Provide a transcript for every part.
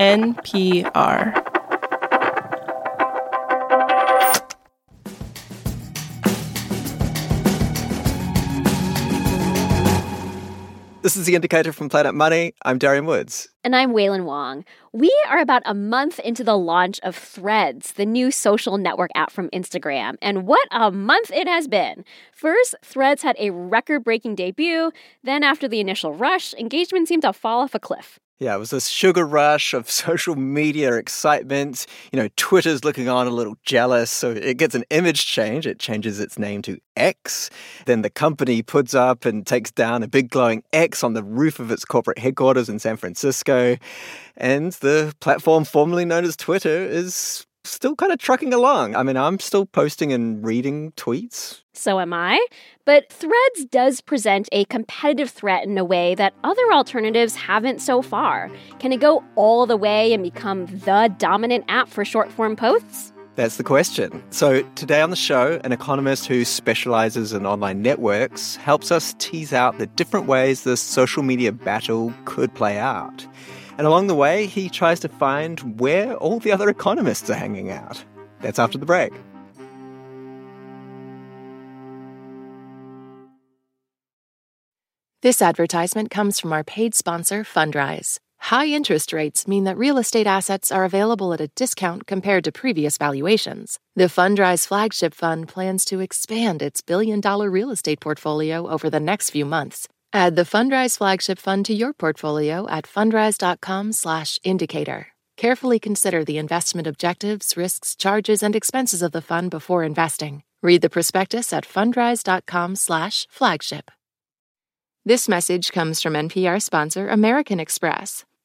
NPR. This is the indicator from Planet Money. I'm Darian Woods. And I'm Wailin Wong. We are about a month into the launch of Threads, the new social network app from Instagram. And what a month it has been! First, Threads had a record breaking debut. Then, after the initial rush, engagement seemed to fall off a cliff. Yeah, it was this sugar rush of social media excitement. You know, Twitter's looking on a little jealous, so it gets an image change. It changes its name to X. Then the company puts up and takes down a big glowing X on the roof of its corporate headquarters in San Francisco. And the platform formerly known as Twitter is still kind of trucking along. I mean, I'm still posting and reading tweets. So am I. But Threads does present a competitive threat in a way that other alternatives haven't so far. Can it go all the way and become the dominant app for short form posts? That's the question. So, today on the show, an economist who specializes in online networks helps us tease out the different ways the social media battle could play out. And along the way, he tries to find where all the other economists are hanging out. That's after the break. This advertisement comes from our paid sponsor, Fundrise. High interest rates mean that real estate assets are available at a discount compared to previous valuations. The Fundrise flagship fund plans to expand its billion dollar real estate portfolio over the next few months Add the Fundrise flagship fund to your portfolio at fundrise.com/indicator. Carefully consider the investment objectives, risks, charges, and expenses of the fund before investing. Read the prospectus at fundrise.com/flagship. This message comes from NPR sponsor American Express.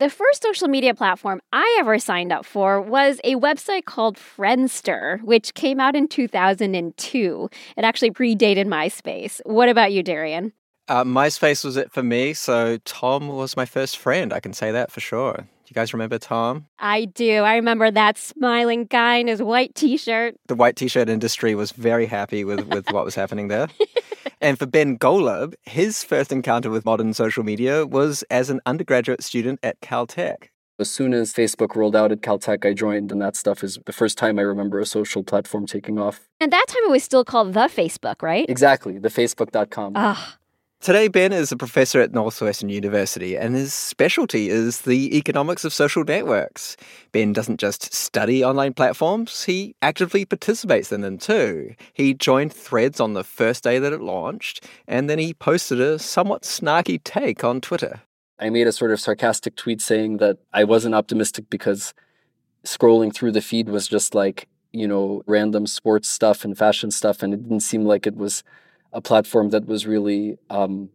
The first social media platform I ever signed up for was a website called Friendster, which came out in 2002. It actually predated MySpace. What about you, Darian? Uh, MySpace was it for me, so Tom was my first friend. I can say that for sure. You guys remember Tom? I do. I remember that smiling guy in his white t shirt. The white t shirt industry was very happy with, with what was happening there. and for Ben Golub, his first encounter with modern social media was as an undergraduate student at Caltech. As soon as Facebook rolled out at Caltech, I joined, and that stuff is the first time I remember a social platform taking off. And that time it was still called the Facebook, right? Exactly, the Facebook.com. Ah, Today, Ben is a professor at Northwestern University, and his specialty is the economics of social networks. Ben doesn't just study online platforms, he actively participates in them too. He joined Threads on the first day that it launched, and then he posted a somewhat snarky take on Twitter. I made a sort of sarcastic tweet saying that I wasn't optimistic because scrolling through the feed was just like, you know, random sports stuff and fashion stuff, and it didn't seem like it was a platform that was really um,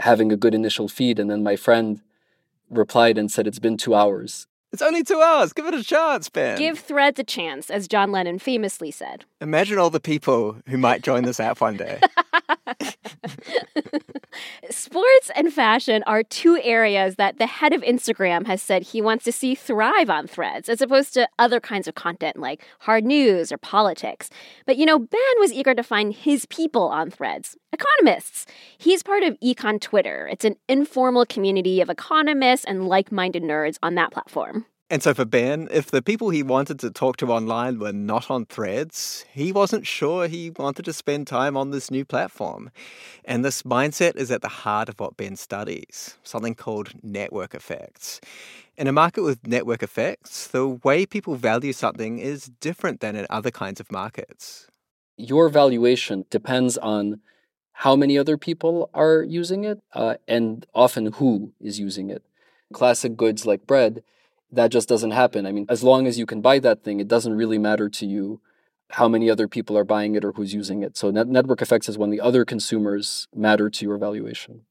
having a good initial feed. And then my friend replied and said, It's been two hours. It's only two hours. Give it a chance, Ben. give threads a chance, as John Lennon famously said. Imagine all the people who might join this app one day. Sports and fashion are two areas that the head of Instagram has said he wants to see thrive on threads, as opposed to other kinds of content like hard news or politics. But you know, Ben was eager to find his people on threads economists. He's part of Econ Twitter, it's an informal community of economists and like minded nerds on that platform. And so for Ben, if the people he wanted to talk to online were not on threads, he wasn't sure he wanted to spend time on this new platform. And this mindset is at the heart of what Ben studies, something called network effects. In a market with network effects, the way people value something is different than in other kinds of markets. Your valuation depends on how many other people are using it uh, and often who is using it. Classic goods like bread that just doesn't happen. I mean, as long as you can buy that thing, it doesn't really matter to you how many other people are buying it or who's using it. So net- network effects is when the other consumers matter to your valuation.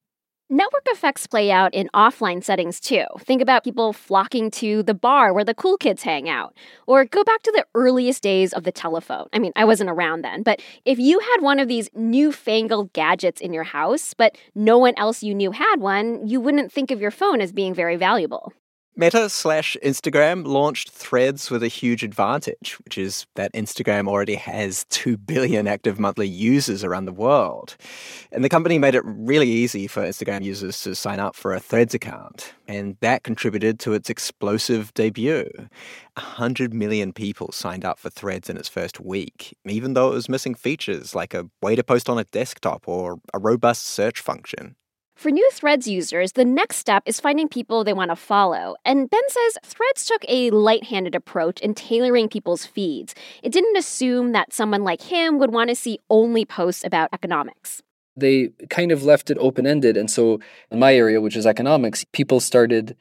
Network effects play out in offline settings too. Think about people flocking to the bar where the cool kids hang out. Or go back to the earliest days of the telephone. I mean, I wasn't around then, but if you had one of these newfangled gadgets in your house, but no one else you knew had one, you wouldn't think of your phone as being very valuable. Meta slash Instagram launched Threads with a huge advantage, which is that Instagram already has 2 billion active monthly users around the world. And the company made it really easy for Instagram users to sign up for a Threads account. And that contributed to its explosive debut. 100 million people signed up for Threads in its first week, even though it was missing features like a way to post on a desktop or a robust search function. For new Threads users, the next step is finding people they want to follow. And Ben says Threads took a light handed approach in tailoring people's feeds. It didn't assume that someone like him would want to see only posts about economics. They kind of left it open ended. And so, in my area, which is economics, people started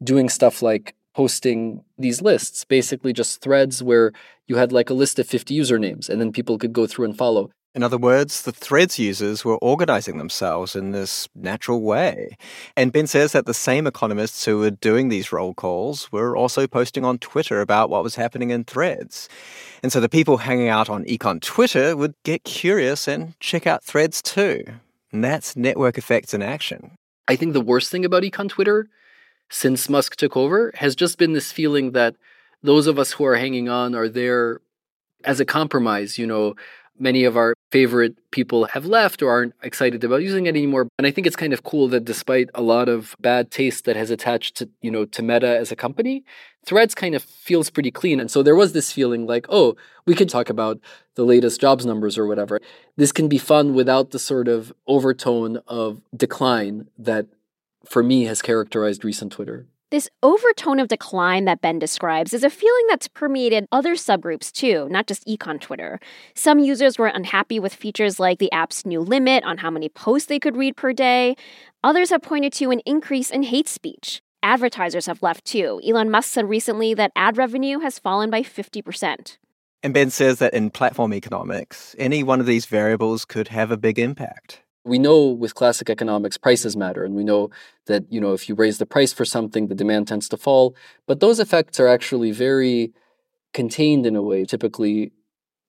doing stuff like posting these lists, basically just threads where you had like a list of 50 usernames and then people could go through and follow. In other words, the Threads users were organizing themselves in this natural way. And Ben says that the same economists who were doing these roll calls were also posting on Twitter about what was happening in Threads. And so the people hanging out on Econ Twitter would get curious and check out Threads too. And that's network effects in action. I think the worst thing about Econ Twitter since Musk took over has just been this feeling that those of us who are hanging on are there as a compromise, you know, many of our favorite people have left or aren't excited about using it anymore and i think it's kind of cool that despite a lot of bad taste that has attached to you know to meta as a company threads kind of feels pretty clean and so there was this feeling like oh we could talk about the latest jobs numbers or whatever. This can be fun without the sort of overtone of decline that for me has characterized recent twitter this overtone of decline that Ben describes is a feeling that's permeated other subgroups too, not just econ Twitter. Some users were unhappy with features like the app's new limit on how many posts they could read per day. Others have pointed to an increase in hate speech. Advertisers have left too. Elon Musk said recently that ad revenue has fallen by 50%. And Ben says that in platform economics, any one of these variables could have a big impact we know with classic economics prices matter and we know that you know if you raise the price for something the demand tends to fall. But those effects are actually very contained in a way. Typically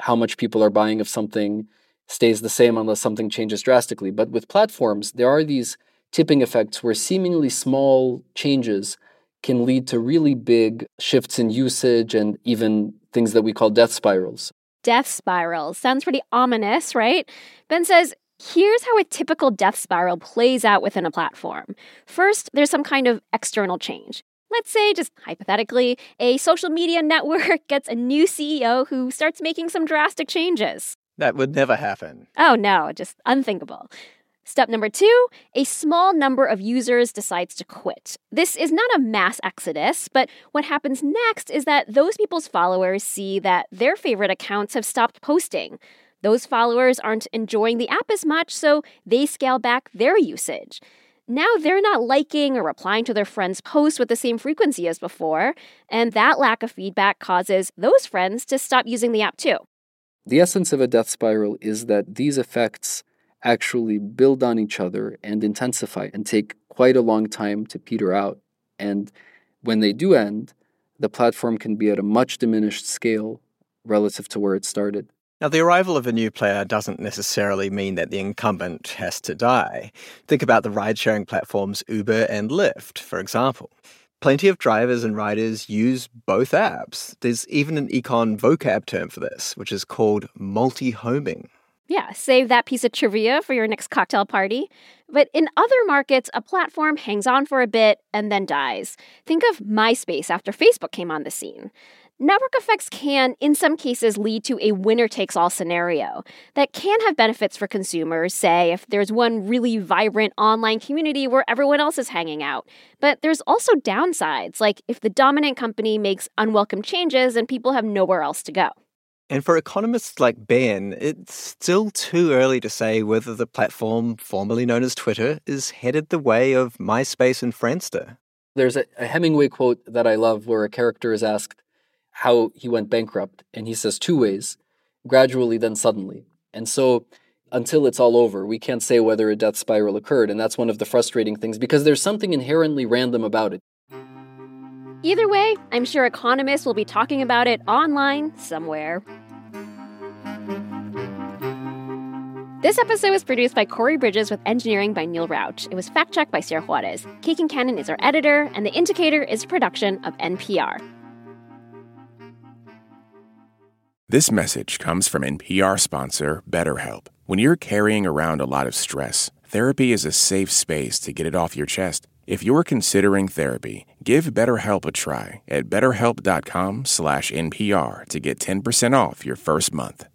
how much people are buying of something stays the same unless something changes drastically. But with platforms there are these tipping effects where seemingly small changes can lead to really big shifts in usage and even things that we call death spirals. Death spirals. Sounds pretty ominous right? Ben says Here's how a typical death spiral plays out within a platform. First, there's some kind of external change. Let's say, just hypothetically, a social media network gets a new CEO who starts making some drastic changes. That would never happen. Oh no, just unthinkable. Step number two a small number of users decides to quit. This is not a mass exodus, but what happens next is that those people's followers see that their favorite accounts have stopped posting. Those followers aren't enjoying the app as much, so they scale back their usage. Now they're not liking or replying to their friends' posts with the same frequency as before, and that lack of feedback causes those friends to stop using the app too. The essence of a death spiral is that these effects actually build on each other and intensify and take quite a long time to peter out. And when they do end, the platform can be at a much diminished scale relative to where it started. Now, the arrival of a new player doesn't necessarily mean that the incumbent has to die. Think about the ride sharing platforms Uber and Lyft, for example. Plenty of drivers and riders use both apps. There's even an econ vocab term for this, which is called multi homing. Yeah, save that piece of trivia for your next cocktail party. But in other markets, a platform hangs on for a bit and then dies. Think of MySpace after Facebook came on the scene. Network effects can, in some cases, lead to a winner takes all scenario that can have benefits for consumers, say, if there's one really vibrant online community where everyone else is hanging out. But there's also downsides, like if the dominant company makes unwelcome changes and people have nowhere else to go. And for economists like Ben, it's still too early to say whether the platform, formerly known as Twitter, is headed the way of MySpace and Friendster. There's a, a Hemingway quote that I love where a character is asked, how he went bankrupt. And he says two ways gradually, then suddenly. And so until it's all over, we can't say whether a death spiral occurred. And that's one of the frustrating things because there's something inherently random about it. Either way, I'm sure economists will be talking about it online somewhere. This episode was produced by Corey Bridges with engineering by Neil Rauch. It was fact checked by Sarah Juarez. Kate Cannon is our editor, and The Indicator is a production of NPR. This message comes from NPR sponsor BetterHelp. When you're carrying around a lot of stress, therapy is a safe space to get it off your chest. If you're considering therapy, give BetterHelp a try at betterhelp.com/npr to get 10% off your first month.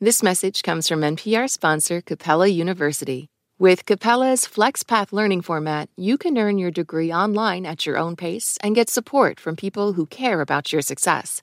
This message comes from NPR sponsor Capella University. With Capella's FlexPath learning format, you can earn your degree online at your own pace and get support from people who care about your success.